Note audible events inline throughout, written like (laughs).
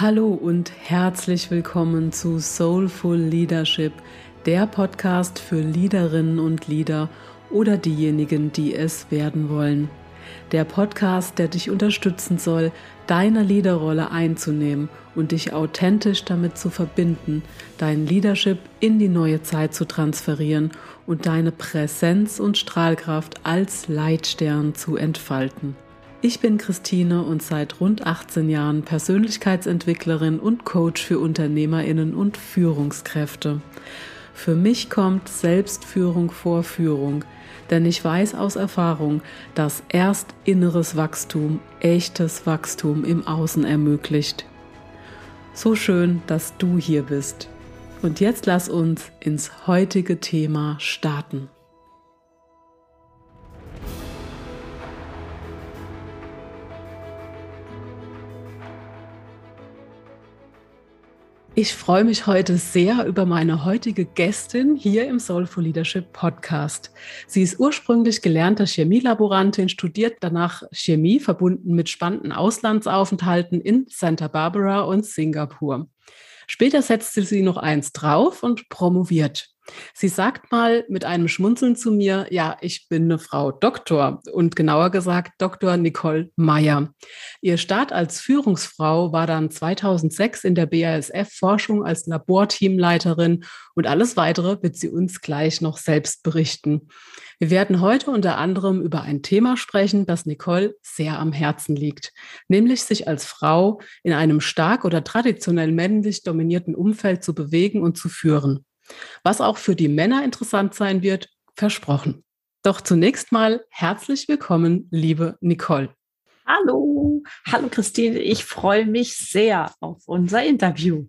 Hallo und herzlich willkommen zu Soulful Leadership, der Podcast für Leaderinnen und Leader oder diejenigen, die es werden wollen. Der Podcast, der dich unterstützen soll, deine Leaderrolle einzunehmen und dich authentisch damit zu verbinden, dein Leadership in die neue Zeit zu transferieren und deine Präsenz und Strahlkraft als Leitstern zu entfalten. Ich bin Christine und seit rund 18 Jahren Persönlichkeitsentwicklerin und Coach für Unternehmerinnen und Führungskräfte. Für mich kommt Selbstführung vor Führung, denn ich weiß aus Erfahrung, dass erst inneres Wachstum echtes Wachstum im Außen ermöglicht. So schön, dass du hier bist. Und jetzt lass uns ins heutige Thema starten. Ich freue mich heute sehr über meine heutige Gästin hier im Soulful Leadership Podcast. Sie ist ursprünglich gelernte Chemielaborantin, studiert danach Chemie, verbunden mit spannenden Auslandsaufenthalten in Santa Barbara und Singapur. Später setzte sie noch eins drauf und promoviert. Sie sagt mal mit einem Schmunzeln zu mir, ja, ich bin eine Frau Doktor und genauer gesagt Dr. Nicole Meyer. Ihr Start als Führungsfrau war dann 2006 in der BASF Forschung als Laborteamleiterin und alles weitere wird sie uns gleich noch selbst berichten. Wir werden heute unter anderem über ein Thema sprechen, das Nicole sehr am Herzen liegt, nämlich sich als Frau in einem stark oder traditionell männlich dominierten Umfeld zu bewegen und zu führen. Was auch für die Männer interessant sein wird, versprochen. Doch zunächst mal herzlich willkommen, liebe Nicole. Hallo, hallo Christine, ich freue mich sehr auf unser Interview.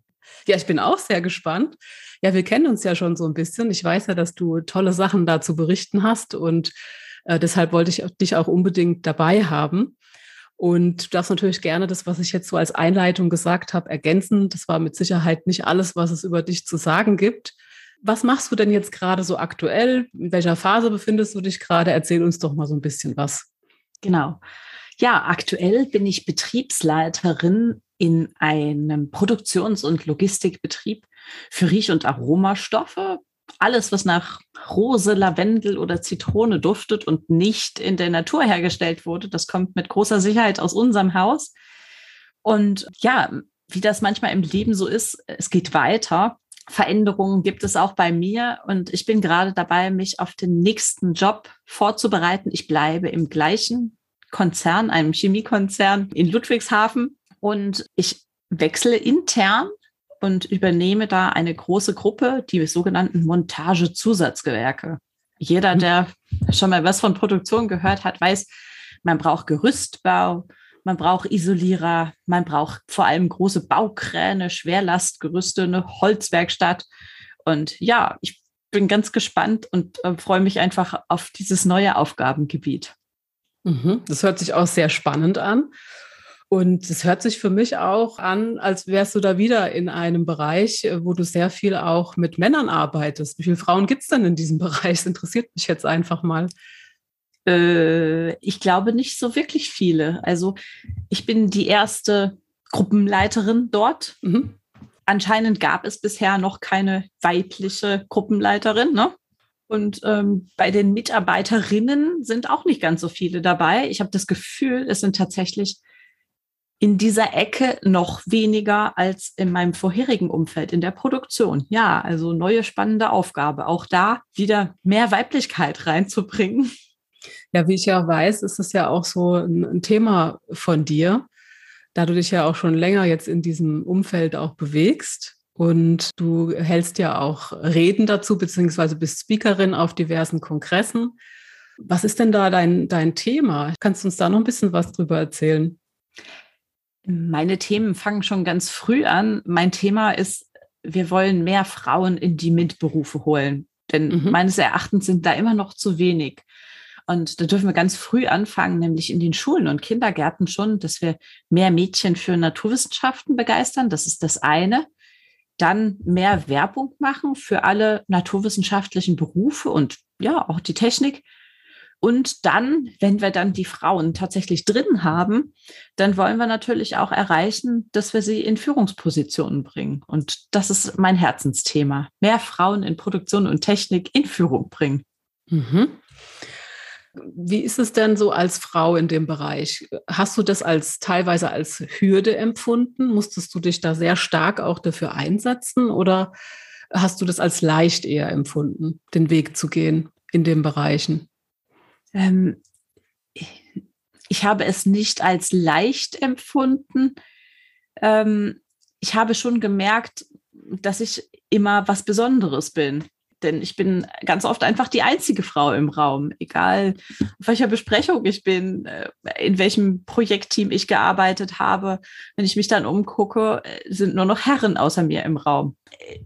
Ja, ich bin auch sehr gespannt. Ja, wir kennen uns ja schon so ein bisschen. Ich weiß ja, dass du tolle Sachen da zu berichten hast und äh, deshalb wollte ich dich auch unbedingt dabei haben. Und du darfst natürlich gerne das, was ich jetzt so als Einleitung gesagt habe, ergänzen. Das war mit Sicherheit nicht alles, was es über dich zu sagen gibt. Was machst du denn jetzt gerade so aktuell? In welcher Phase befindest du dich gerade? Erzähl uns doch mal so ein bisschen was. Genau. Ja, aktuell bin ich Betriebsleiterin in einem Produktions- und Logistikbetrieb für Riech- und Aromastoffe. Alles, was nach Rose, Lavendel oder Zitrone duftet und nicht in der Natur hergestellt wurde, das kommt mit großer Sicherheit aus unserem Haus. Und ja, wie das manchmal im Leben so ist, es geht weiter. Veränderungen gibt es auch bei mir und ich bin gerade dabei, mich auf den nächsten Job vorzubereiten. Ich bleibe im gleichen Konzern, einem Chemiekonzern in Ludwigshafen und ich wechsle intern und übernehme da eine große Gruppe, die sogenannten Montagezusatzgewerke. Jeder, mhm. der schon mal was von Produktion gehört hat, weiß, man braucht Gerüstbau, man braucht Isolierer, man braucht vor allem große Baukräne, Schwerlastgerüste, eine Holzwerkstatt. Und ja, ich bin ganz gespannt und äh, freue mich einfach auf dieses neue Aufgabengebiet. Mhm, das hört sich auch sehr spannend an. Und es hört sich für mich auch an, als wärst du da wieder in einem Bereich, äh, wo du sehr viel auch mit Männern arbeitest. Wie viele Frauen gibt es denn in diesem (laughs) Bereich? Das interessiert mich jetzt einfach mal. Äh, ich glaube nicht so wirklich viele. Also ich bin die erste Gruppenleiterin dort. Mhm. Anscheinend gab es bisher noch keine weibliche Gruppenleiterin. Ne? Und ähm, bei den Mitarbeiterinnen sind auch nicht ganz so viele dabei. Ich habe das Gefühl, es sind tatsächlich in dieser Ecke noch weniger als in meinem vorherigen Umfeld in der Produktion. Ja, also neue spannende Aufgabe. Auch da wieder mehr Weiblichkeit reinzubringen. Ja, wie ich ja weiß, ist es ja auch so ein, ein Thema von dir, da du dich ja auch schon länger jetzt in diesem Umfeld auch bewegst. Und du hältst ja auch Reden dazu, beziehungsweise bist Speakerin auf diversen Kongressen. Was ist denn da dein, dein Thema? Kannst du uns da noch ein bisschen was drüber erzählen? Meine Themen fangen schon ganz früh an. Mein Thema ist, wir wollen mehr Frauen in die MINT-Berufe holen. Denn mhm. meines Erachtens sind da immer noch zu wenig. Und da dürfen wir ganz früh anfangen, nämlich in den Schulen und Kindergärten schon, dass wir mehr Mädchen für Naturwissenschaften begeistern. Das ist das eine. Dann mehr Werbung machen für alle naturwissenschaftlichen Berufe und ja, auch die Technik. Und dann, wenn wir dann die Frauen tatsächlich drin haben, dann wollen wir natürlich auch erreichen, dass wir sie in Führungspositionen bringen. Und das ist mein Herzensthema. Mehr Frauen in Produktion und Technik in Führung bringen. Mhm. Wie ist es denn so als Frau in dem Bereich? Hast du das als teilweise als Hürde empfunden? Musstest du dich da sehr stark auch dafür einsetzen oder hast du das als leicht eher empfunden, den Weg zu gehen in den Bereichen? Ähm, ich habe es nicht als leicht empfunden. Ähm, ich habe schon gemerkt, dass ich immer was Besonderes bin. Denn ich bin ganz oft einfach die einzige Frau im Raum, egal auf welcher Besprechung ich bin, äh, in welchem Projektteam ich gearbeitet habe. Wenn ich mich dann umgucke, äh, sind nur noch Herren außer mir im Raum.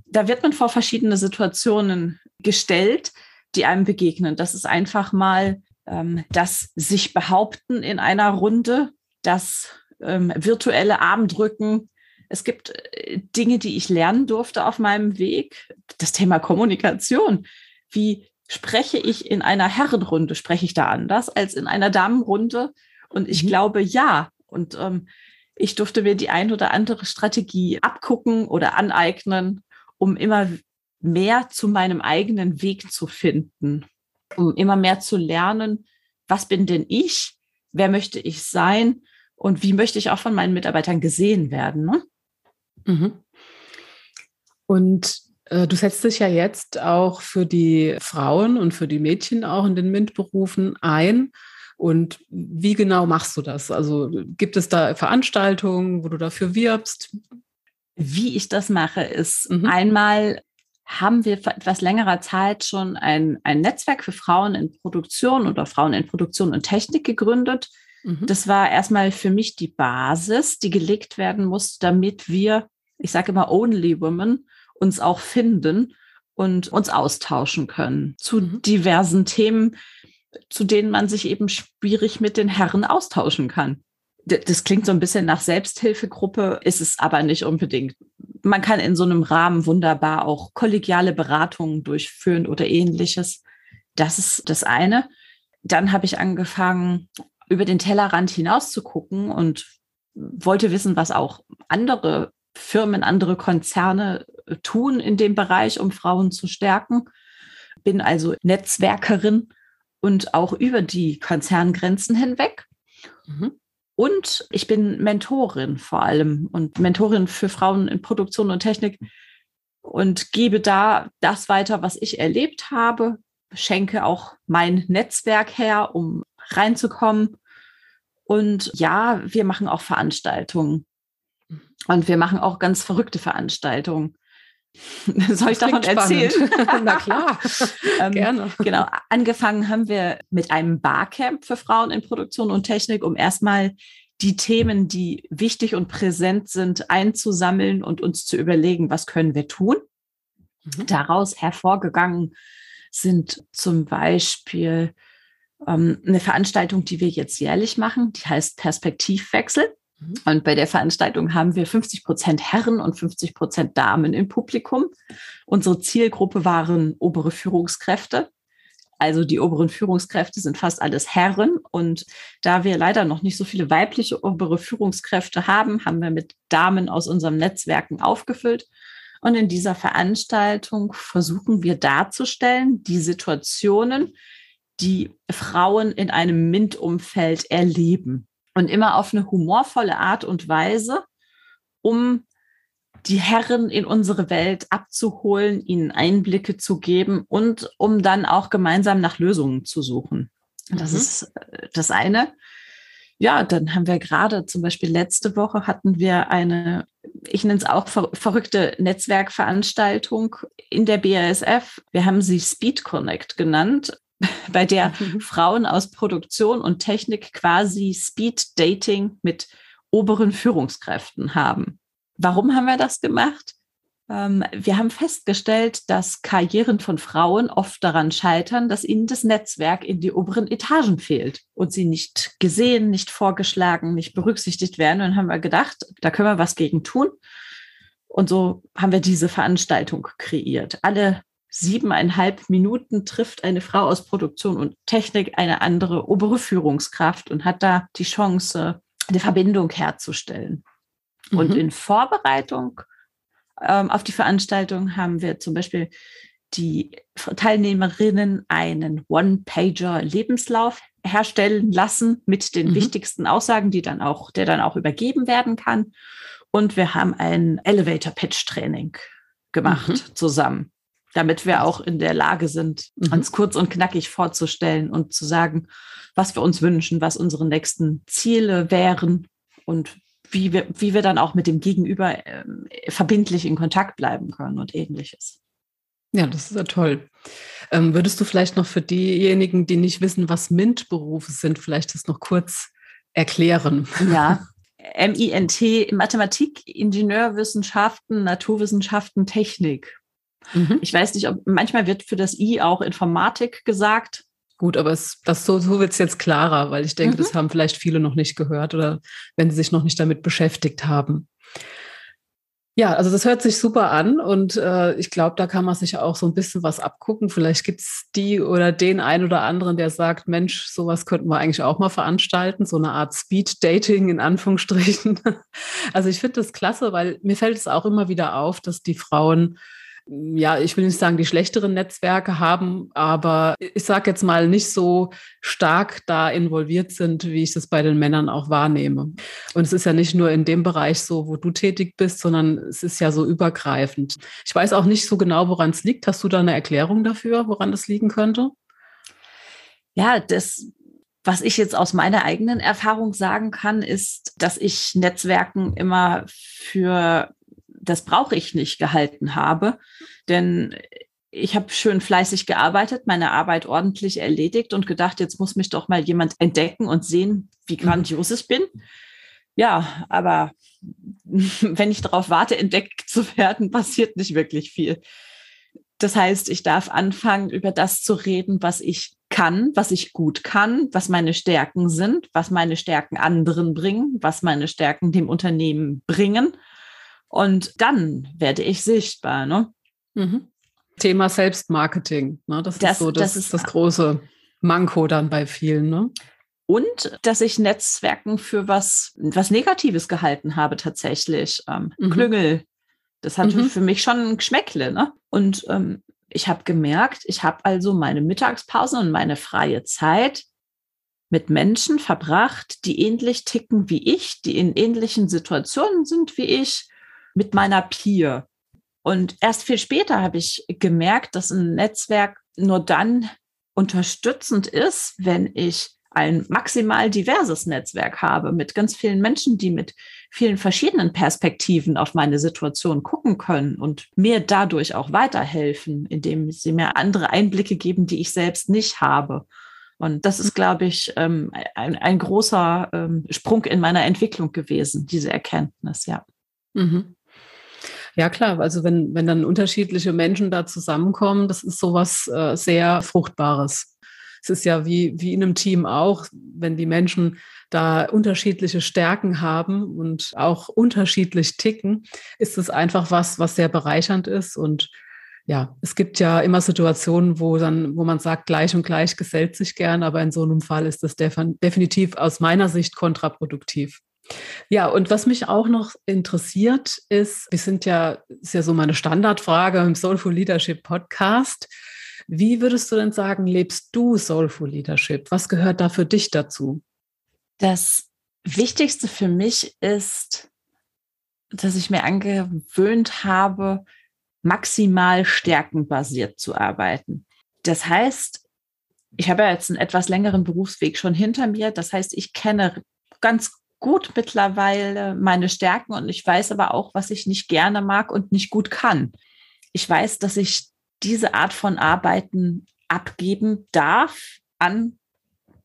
Da wird man vor verschiedene Situationen gestellt, die einem begegnen. Das ist einfach mal ähm, das sich behaupten in einer Runde, das ähm, virtuelle Armdrücken. Es gibt äh, Dinge, die ich lernen durfte auf meinem Weg. Das Thema Kommunikation. Wie spreche ich in einer Herrenrunde? Spreche ich da anders als in einer Damenrunde? Und ich mhm. glaube, ja. Und ähm, ich durfte mir die ein oder andere Strategie abgucken oder aneignen, um immer mehr zu meinem eigenen Weg zu finden um immer mehr zu lernen, was bin denn ich, wer möchte ich sein und wie möchte ich auch von meinen Mitarbeitern gesehen werden. Ne? Mhm. Und äh, du setzt dich ja jetzt auch für die Frauen und für die Mädchen auch in den MINT-Berufen ein. Und wie genau machst du das? Also gibt es da Veranstaltungen, wo du dafür wirbst? Wie ich das mache, ist mhm. einmal haben wir vor etwas längerer Zeit schon ein, ein Netzwerk für Frauen in Produktion oder Frauen in Produktion und Technik gegründet. Mhm. Das war erstmal für mich die Basis, die gelegt werden muss, damit wir, ich sage immer Only Women, uns auch finden und uns austauschen können zu mhm. diversen Themen, zu denen man sich eben schwierig mit den Herren austauschen kann. Das klingt so ein bisschen nach Selbsthilfegruppe, ist es aber nicht unbedingt man kann in so einem Rahmen wunderbar auch kollegiale Beratungen durchführen oder ähnliches. Das ist das eine. Dann habe ich angefangen, über den Tellerrand hinaus zu gucken und wollte wissen, was auch andere Firmen, andere Konzerne tun in dem Bereich, um Frauen zu stärken. Bin also Netzwerkerin und auch über die Konzerngrenzen hinweg. Mhm. Und ich bin Mentorin vor allem und Mentorin für Frauen in Produktion und Technik und gebe da das weiter, was ich erlebt habe, schenke auch mein Netzwerk her, um reinzukommen. Und ja, wir machen auch Veranstaltungen. Und wir machen auch ganz verrückte Veranstaltungen. (laughs) Soll ich davon erzählen? (laughs) (laughs) Na klar, ähm, gerne. Genau, angefangen haben wir mit einem Barcamp für Frauen in Produktion und Technik, um erstmal die Themen, die wichtig und präsent sind, einzusammeln und uns zu überlegen, was können wir tun. Mhm. Daraus hervorgegangen sind zum Beispiel ähm, eine Veranstaltung, die wir jetzt jährlich machen, die heißt Perspektivwechsel. Mhm. Und bei der Veranstaltung haben wir 50 Prozent Herren und 50 Prozent Damen im Publikum. Unsere Zielgruppe waren obere Führungskräfte. Also die oberen Führungskräfte sind fast alles Herren. Und da wir leider noch nicht so viele weibliche obere Führungskräfte haben, haben wir mit Damen aus unseren Netzwerken aufgefüllt. Und in dieser Veranstaltung versuchen wir darzustellen, die Situationen, die Frauen in einem MINT-Umfeld erleben und immer auf eine humorvolle Art und Weise, um die Herren in unsere Welt abzuholen, ihnen Einblicke zu geben und um dann auch gemeinsam nach Lösungen zu suchen. Das mhm. ist äh, das eine. Ja, dann haben wir gerade zum Beispiel letzte Woche hatten wir eine, ich nenne es auch ver verrückte Netzwerkveranstaltung in der BASF. Wir haben sie Speed Connect genannt bei der (laughs) mhm. Frauen aus Produktion und Technik quasi Speed Dating mit oberen Führungskräften haben. Warum haben wir das gemacht? Ähm, wir haben festgestellt, dass Karrieren von Frauen oft daran scheitern, dass ihnen das Netzwerk in die oberen Etagen fehlt und sie nicht gesehen, nicht vorgeschlagen, nicht berücksichtigt werden. Und haben wir gedacht, da können wir was gegen tun. Und so haben wir diese Veranstaltung kreiert. Alle siebeneinhalb Minuten trifft eine Frau aus Produktion und Technik eine andere obere Führungskraft und hat da die Chance, eine Verbindung herzustellen. Mhm. Und in Vorbereitung ähm, auf die Veranstaltung haben wir zum Beispiel die Teilnehmerinnen einen One-Pager-Lebenslauf herstellen lassen mit den mhm. wichtigsten Aussagen, die dann auch, der dann auch übergeben werden kann. Und wir haben ein Elevator-Pitch-Training gemacht mhm. zusammen, damit wir auch in der Lage sind, mhm. uns kurz und knackig vorzustellen und zu sagen, was wir uns wünschen, was unsere nächsten Ziele wären und wie wir, wie wir dann auch mit dem Gegenüber äh, verbindlich in Kontakt bleiben können und ähnliches. Ja, das ist ja toll. Ähm, würdest du vielleicht noch für diejenigen, die nicht wissen, was MINT-Berufe sind, vielleicht das noch kurz erklären? Ja, (laughs) MINT, Mathematik, Ingenieurwissenschaften, Naturwissenschaften, Technik. Mhm. Ich weiß nicht, ob manchmal wird für das I auch Informatik gesagt. Gut, aber es, das, so, so wird es jetzt klarer, weil ich denke, mhm. das haben vielleicht viele noch nicht gehört oder wenn sie sich noch nicht damit beschäftigt haben. Ja, also das hört sich super an und äh, ich glaube, da kann man sich auch so ein bisschen was abgucken. Vielleicht gibt es die oder den einen oder anderen, der sagt, Mensch, sowas könnten wir eigentlich auch mal veranstalten, so eine Art Speed-Dating in Anführungsstrichen. (laughs) Also ich finde das klasse, weil mir fällt es auch immer wieder auf, dass die Frauen ja, ich will nicht sagen, die schlechteren Netzwerke haben, aber ich sage jetzt mal nicht so stark da involviert sind, wie ich das bei den Männern auch wahrnehme. Und es ist ja nicht nur in dem Bereich so, wo du tätig bist, sondern es ist ja so übergreifend. Ich weiß auch nicht so genau, woran es liegt. Hast du da eine Erklärung dafür, woran das liegen könnte? Ja, das was ich jetzt aus meiner eigenen Erfahrung sagen kann, ist, dass ich Netzwerken immer für das brauche ich nicht gehalten habe. Denn ich habe schön fleißig gearbeitet, meine Arbeit ordentlich erledigt und gedacht, jetzt muss mich doch mal jemand entdecken und sehen, wie mhm. grandios ich bin. Ja, aber (laughs) wenn ich darauf warte, entdeckt zu werden, passiert nicht wirklich viel. Das heißt, ich darf anfangen, über das zu reden, was ich kann, was ich gut kann, was meine Stärken sind, was meine Stärken anderen bringen, was meine Stärken dem Unternehmen bringen und dann werde ich sichtbar. Ne? Mhm. Thema Selbstmarketing. Ne? Das, das, ist so das, das, ist das große Manko dann bei vielen. Ne? Und dass ich Netzwerken für was, was Negatives gehalten habe, tatsächlich. Ähm, mhm. Klüngel. Das hatte mhm. für mich schon ein Geschmäckle. Ne? Und ähm, ich habe gemerkt, ich habe also meine Mittagspause und meine freie Zeit mit Menschen verbracht, die ähnlich ticken wie ich, die in ähnlichen Situationen sind wie ich mit meiner Peer. Und erst viel später habe ich gemerkt, dass ein Netzwerk nur dann unterstützend ist, wenn ich ein maximal diverses Netzwerk habe mit ganz vielen Menschen, die mit vielen verschiedenen Perspektiven auf meine Situation gucken können und mir dadurch auch weiterhelfen, indem sie mir andere Einblicke geben, die ich selbst nicht habe. Und das ist, glaube ich, ähm, ein, ein großer ähm, Sprung in meiner Entwicklung gewesen, diese Erkenntnis, ja. Mhm. Ja, klar. Also wenn, wenn dann unterschiedliche Menschen da zusammenkommen, das ist sowas äh, sehr Fruchtbares. Es ist ja wie, wie in einem Team auch, wenn die Menschen da unterschiedliche Stärken haben und auch unterschiedlich ticken, ist es einfach was, was sehr bereichernd ist. Und ja, es gibt ja immer Situationen, wo dann, wo man sagt, gleich und gleich gesellt sich gern, aber in so einem Fall ist das definitiv aus meiner Sicht kontraproduktiv. Ja, und was mich auch noch interessiert ist, wir sind ja, ist ja so meine Standardfrage im Soulful Leadership Podcast. Wie würdest du denn sagen, lebst du Soulful Leadership? Was gehört da für dich dazu? Das Wichtigste für mich ist, dass ich mir angewöhnt habe, maximal stärkenbasiert zu arbeiten. Das heißt, ich habe ja jetzt einen etwas längeren Berufsweg schon hinter mir. Das heißt, ich kenne ganz gut mittlerweile meine Stärken und ich weiß aber auch, was ich nicht gerne mag und nicht gut kann. Ich weiß, dass ich diese Art von Arbeiten abgeben darf an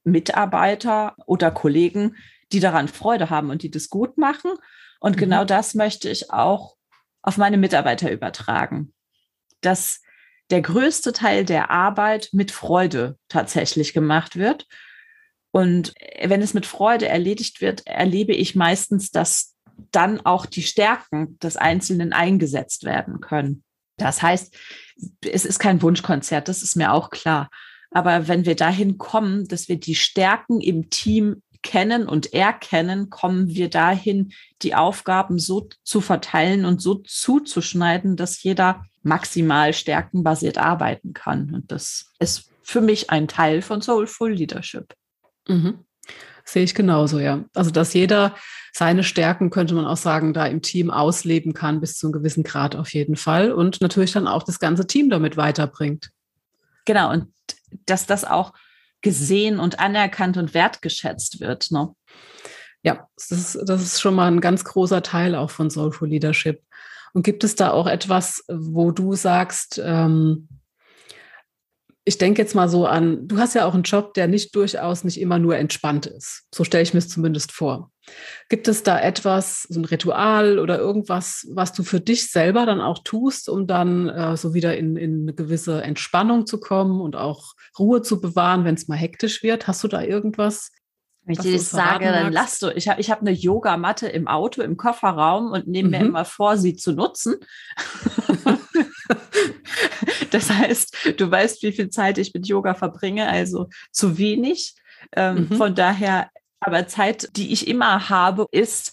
Mitarbeiter oder Kollegen, die daran Freude haben und die das gut machen. Und mhm. genau das möchte ich auch auf meine Mitarbeiter übertragen. Dass der größte Teil der Arbeit mit Freude tatsächlich gemacht wird und wenn es mit Freude erledigt wird, erlebe ich meistens, dass dann auch die Stärken des Einzelnen eingesetzt werden können. Das heißt, es ist kein Wunschkonzert, das ist mir auch klar. Aber wenn wir dahin kommen, dass wir die Stärken im Team kennen und erkennen, kommen wir dahin, die Aufgaben so zu verteilen und so zuzuschneiden, dass jeder maximal stärkenbasiert arbeiten kann. Und das ist für mich ein Teil von Soulful Leadership. Mhm. Sehe ich genauso, ja. Also, dass jeder seine Stärken, könnte man auch sagen, da im Team ausleben kann, bis zu einem gewissen Grad auf jeden Fall. Und natürlich dann auch das ganze Team damit weiterbringt. Genau, und dass das auch gesehen und anerkannt und wertgeschätzt wird. Ne? Ja, das ist, das ist schon mal ein ganz großer Teil auch von Soulful Leadership. Und gibt es da auch etwas, wo du sagst, ähm, ich denke jetzt mal so an, du hast ja auch einen Job, der nicht durchaus nicht immer nur entspannt ist. So stelle ich mir es zumindest vor. Gibt es da etwas, so ein Ritual oder irgendwas, was du für dich selber dann auch tust, um dann äh, so wieder in, in eine gewisse Entspannung zu kommen und auch Ruhe zu bewahren, wenn es mal hektisch wird? Hast du da irgendwas? Wenn ich dir das sage, dann lass du. Ich habe ich hab eine Yogamatte im Auto, im Kofferraum und nehme mhm. mir immer vor, sie zu nutzen. (laughs) (laughs) das heißt, du weißt, wie viel Zeit ich mit Yoga verbringe, also zu wenig. Ähm, mhm. Von daher, aber Zeit, die ich immer habe, ist,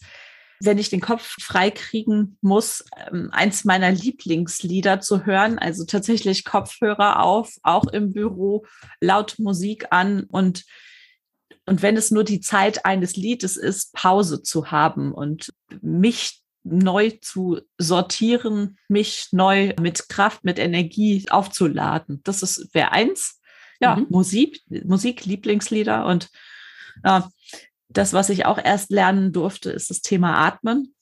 wenn ich den Kopf freikriegen muss, ähm, eins meiner Lieblingslieder zu hören, also tatsächlich Kopfhörer auf, auch im Büro, laut Musik an und und wenn es nur die Zeit eines Liedes ist, Pause zu haben und mich neu zu sortieren, mich neu mit Kraft, mit Energie aufzuladen. Das ist wäre eins. Ja, mhm. Musik, Musik, Lieblingslieder und ja, das, was ich auch erst lernen durfte, ist das Thema Atmen.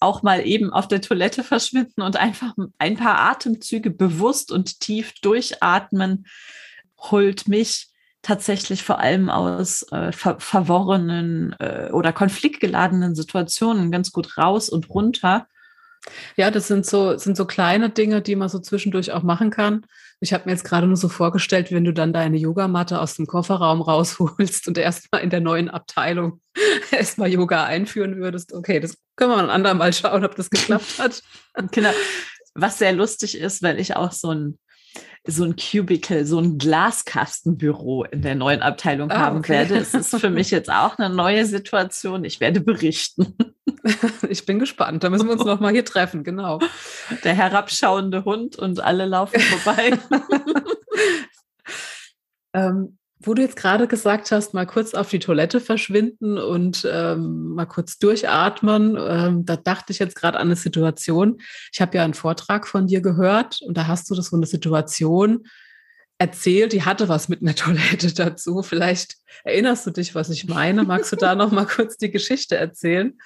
Auch mal eben auf der Toilette verschwinden und einfach ein paar Atemzüge bewusst und tief durchatmen, holt mich tatsächlich vor allem aus äh, ver verworrenen äh, oder konfliktgeladenen Situationen ganz gut raus und runter. Ja, das sind so, sind so kleine Dinge, die man so zwischendurch auch machen kann. Ich habe mir jetzt gerade nur so vorgestellt, wenn du dann deine Yogamatte aus dem Kofferraum rausholst und erstmal in der neuen Abteilung (laughs) erstmal Yoga einführen würdest. Okay, das können wir ein andermal schauen, ob das geklappt hat. (laughs) genau. Was sehr lustig ist, weil ich auch so ein so ein Cubicle, so ein Glaskastenbüro in der neuen Abteilung ah, haben okay. werde. Es ist für mich (laughs) jetzt auch eine neue Situation. Ich werde berichten. (laughs) Ich bin gespannt. Da müssen wir uns noch mal hier treffen, genau. Der herabschauende Hund und alle laufen vorbei. (laughs) ähm, wo du jetzt gerade gesagt hast, mal kurz auf die Toilette verschwinden und ähm, mal kurz durchatmen, ähm, da dachte ich jetzt gerade an eine Situation. Ich habe ja einen Vortrag von dir gehört und da hast du das so eine Situation erzählt, die hatte was mit einer (laughs) Toilette dazu. Vielleicht erinnerst du dich, was ich meine. Magst du da noch mal kurz die Geschichte erzählen?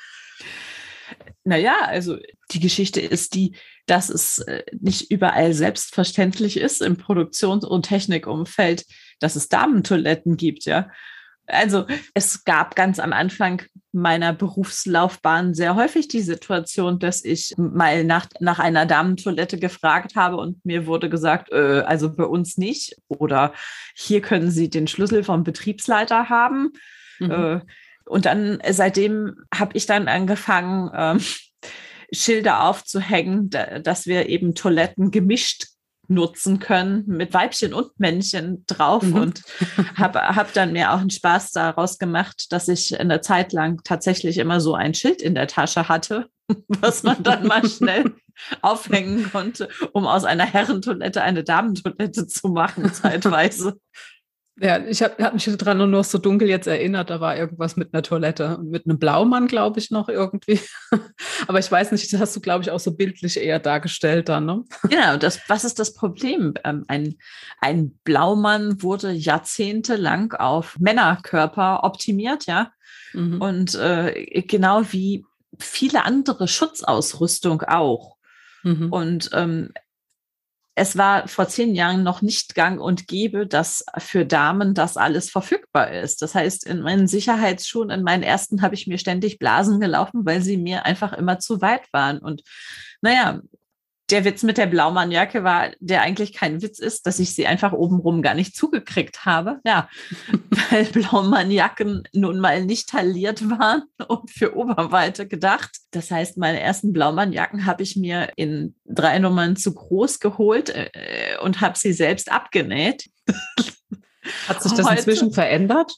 Naja, also die Geschichte ist die, dass es äh, nicht überall selbstverständlich ist im Produktions- und Technikumfeld, dass es Damentoiletten gibt, ja. Also es gab ganz am Anfang meiner Berufslaufbahn sehr häufig die Situation, dass ich mal nach, nach einer Damentoilette gefragt habe und mir wurde gesagt, äh, also bei uns nicht. Oder hier können Sie den Schlüssel vom Betriebsleiter haben. Mhm. Äh, und dann seitdem habe ich dann angefangen, ähm, Schilder aufzuhängen, da, dass wir eben Toiletten gemischt nutzen können mit Weibchen und Männchen drauf mhm. und habe hab dann mir auch einen Spaß daraus gemacht, dass ich eine Zeit lang tatsächlich immer so ein Schild in der Tasche hatte, (laughs) was man dann mal schnell aufhängen konnte, um aus einer Herrentoilette eine Damentoilette zu machen, zeitweise. Ja, ich habe hab mich daran nur noch so dunkel jetzt erinnert, da war irgendwas mit einer Toilette und mit einem Blaumann, glaube ich, noch irgendwie. (laughs) Aber ich weiß nicht, das hast du, glaube ich, auch so bildlich eher dargestellt dann, ne? Genau, das, was ist das Problem? Ähm, ein, ein Blaumann wurde jahrzehntelang auf Männerkörper optimiert, ja. Mhm. Und äh, genau wie viele andere Schutzausrüstung auch. Mhm. Und ähm, es war vor zehn Jahren noch nicht gang und gäbe, dass für Damen das alles verfügbar ist. Das heißt, in meinen Sicherheitsschuhen, in meinen ersten habe ich mir ständig Blasen gelaufen, weil sie mir einfach immer zu weit waren. Und naja, der Witz mit der Blaumannjacke war, der eigentlich kein Witz ist, dass ich sie einfach obenrum gar nicht zugekriegt habe. Ja, (laughs) weil Blaumannjacken nun mal nicht tailliert waren und für Oberweite gedacht. Das heißt, meine ersten Blaumannjacken habe ich mir in drei Nummern zu groß geholt äh, und habe sie selbst abgenäht. (laughs) Hat sich das heute, inzwischen verändert?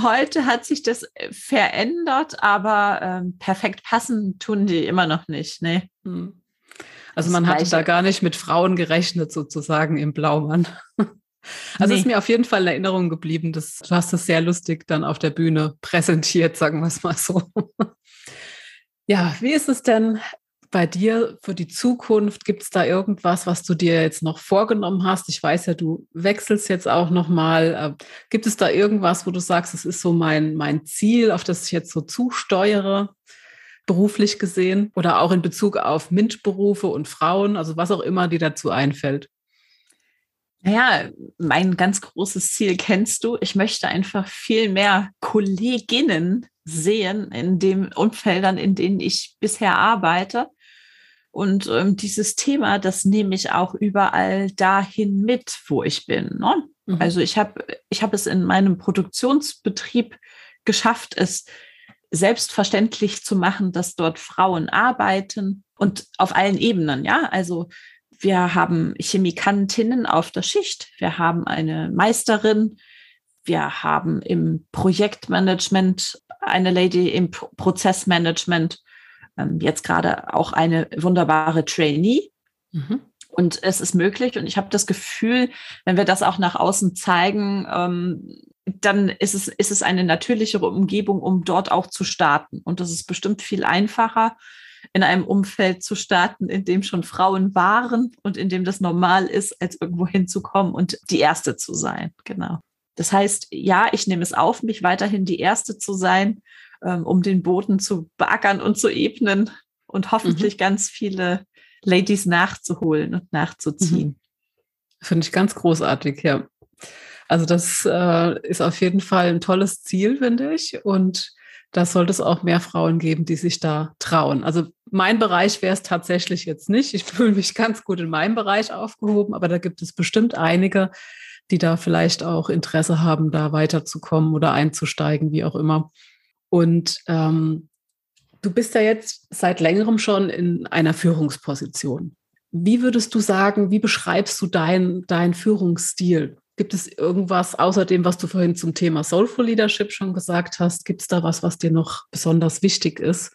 Heute hat sich das äh, verändert, aber ähm, perfekt passen tun die immer noch nicht. Nee. Hm. Also man hatte da gar nicht mit Frauen gerechnet, sozusagen im Blaumann. (laughs) Also nee. ist mir auf jeden Fall in Erinnerung geblieben. Das, du hast es sehr lustig dann auf der Bühne präsentiert, sagen wir es mal so. (laughs) Ja, wie ist es denn bei dir für die Zukunft? Gibt es da irgendwas, was du dir jetzt noch vorgenommen hast? Ich weiß ja, du wechselst jetzt auch noch mal. Äh, gibt es da irgendwas, wo du sagst, es ist so mein, mein Ziel, auf das ich jetzt so zusteuere? Beruflich gesehen oder auch in Bezug auf MINT-Berufe und Frauen, also was auch immer dir dazu einfällt? Naja, mein ganz großes Ziel kennst du. Ich möchte einfach viel mehr Kolleginnen sehen in den Umfeldern, in denen ich bisher arbeite. Und ähm, dieses Thema, das nehme ich auch überall dahin mit, wo ich bin. Ne? Mhm. Also ich habe ich hab es in meinem Produktionsbetrieb geschafft, es selbstverständlich zu machen, dass dort Frauen arbeiten und auf allen Ebenen, ja. Also wir haben Chemikantinnen auf der Schicht, wir haben eine Meisterin, wir haben im Projektmanagement eine Lady im Prozessmanagement, ähm, jetzt gerade auch eine wunderbare Trainee. Mhm. Und es ist möglich und ich habe das Gefühl, wenn wir das auch nach außen zeigen, ähm, dann ist es, ist es eine natürlichere Umgebung, um dort auch zu starten. Und das ist bestimmt viel einfacher, in einem Umfeld zu starten, in dem schon Frauen waren und in dem das normal ist, als irgendwo hinzukommen und die Erste zu sein. Genau. Das heißt, ja, ich nehme es auf, mich weiterhin die Erste zu sein, ähm, um den Boden zu beackern und zu ebnen und hoffentlich mhm. ganz viele Ladies nachzuholen und nachzuziehen. Mhm. Finde ich ganz großartig, ja. Also das äh, ist auf jeden Fall ein tolles Ziel, finde ich. Und da sollte es auch mehr Frauen geben, die sich da trauen. Also mein Bereich wäre es tatsächlich jetzt nicht. Ich (laughs) fühle mich ganz gut in meinem Bereich aufgehoben, aber da gibt es bestimmt einige, die da vielleicht auch Interesse haben, da weiterzukommen oder einzusteigen, wie auch immer. Und ähm, du bist ja jetzt seit längerem schon in einer Führungsposition. Wie würdest du sagen, wie beschreibst du deinen dein Führungsstil? Gibt es irgendwas außer dem, was du vorhin zum Thema Soulful Leadership schon gesagt hast? Gibt es da was, was dir noch besonders wichtig ist?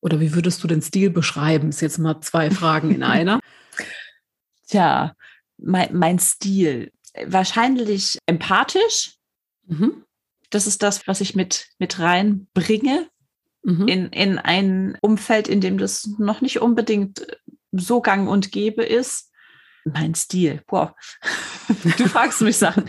Oder wie würdest du den Stil beschreiben? Das ist jetzt mal zwei Fragen in (laughs) einer. Tja, mein, mein Stil. Wahrscheinlich empathisch. Mhm. Das ist das, was ich mit, mit reinbringe mhm. in, in ein Umfeld, in dem das noch nicht unbedingt so gang und gäbe ist mein Stil. Wow. Du fragst mich Sachen.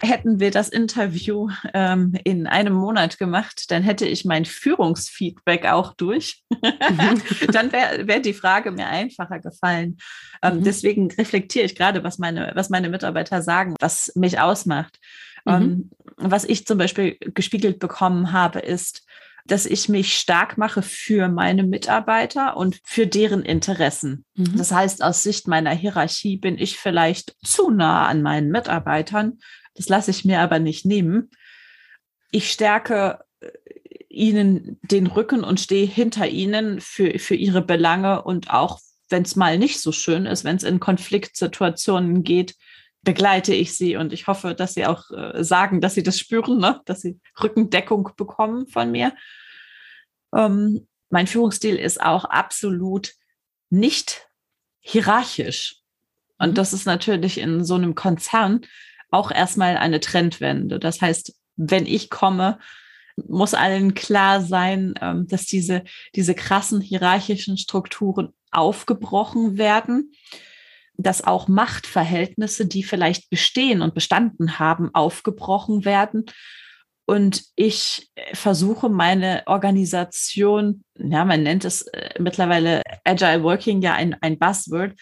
Hätten wir das Interview ähm, in einem Monat gemacht, dann hätte ich mein Führungsfeedback auch durch. Mhm. (laughs) dann wäre wär die Frage mir einfacher gefallen. Ähm, mhm. Deswegen reflektiere ich gerade, was meine, was meine Mitarbeiter sagen, was mich ausmacht. Mhm. Ähm, was ich zum Beispiel gespiegelt bekommen habe, ist, dass ich mich stark mache für meine Mitarbeiter und für deren Interessen. Mhm. Das heißt, aus Sicht meiner Hierarchie bin ich vielleicht zu nah an meinen Mitarbeitern. Das lasse ich mir aber nicht nehmen. Ich stärke äh, ihnen den Rücken und stehe hinter ihnen für, für ihre Belange und auch wenn es mal nicht so schön ist, wenn es in Konfliktsituationen geht, begleite ich sie und ich hoffe, dass sie auch äh, sagen, dass sie das spüren, ne? dass sie Rückendeckung bekommen von mir. Ähm, mein Führungsstil ist auch absolut nicht hierarchisch. Und mhm. das ist natürlich in so einem Konzern auch erstmal eine Trendwende. Das heißt, wenn ich komme, muss allen klar sein, ähm, dass diese, diese krassen hierarchischen Strukturen aufgebrochen werden, dass auch Machtverhältnisse, die vielleicht bestehen und bestanden haben, aufgebrochen werden. Und ich äh, versuche meine Organisation, ja, man nennt es äh, mittlerweile Agile Working ja ein, ein Buzzword,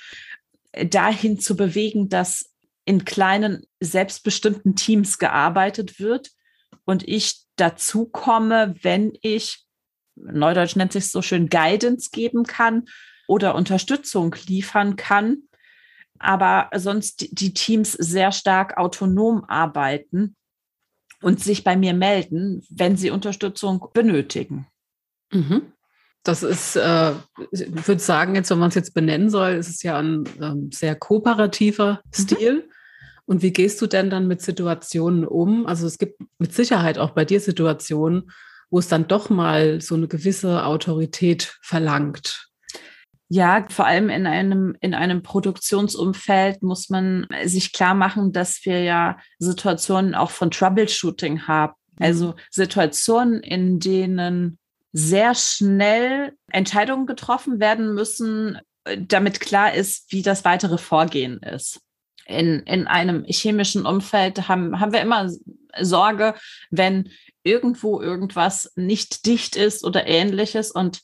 äh, dahin zu bewegen, dass in kleinen, selbstbestimmten Teams gearbeitet wird und ich dazu komme, wenn ich, Neudeutsch nennt sich so schön, Guidance geben kann oder Unterstützung liefern kann, aber sonst die Teams sehr stark autonom arbeiten und sich bei mir melden, wenn sie Unterstützung benötigen. Mhm. Das ist, äh, ich würde sagen, jetzt, wenn man es jetzt benennen soll, ist es ja ein ähm, sehr kooperativer mhm. Stil. Und wie gehst du denn dann mit Situationen um? Also es gibt mit Sicherheit auch bei dir Situationen, wo es dann doch mal so eine gewisse Autorität verlangt. Ja, vor allem in einem, in einem Produktionsumfeld muss man sich klar machen, dass wir ja Situationen auch von Troubleshooting haben. Also Situationen, in denen sehr schnell Entscheidungen getroffen werden müssen, damit klar ist, wie das weitere Vorgehen ist. In, in einem chemischen Umfeld haben, haben wir immer Sorge, wenn irgendwo irgendwas nicht dicht ist oder ähnliches. Und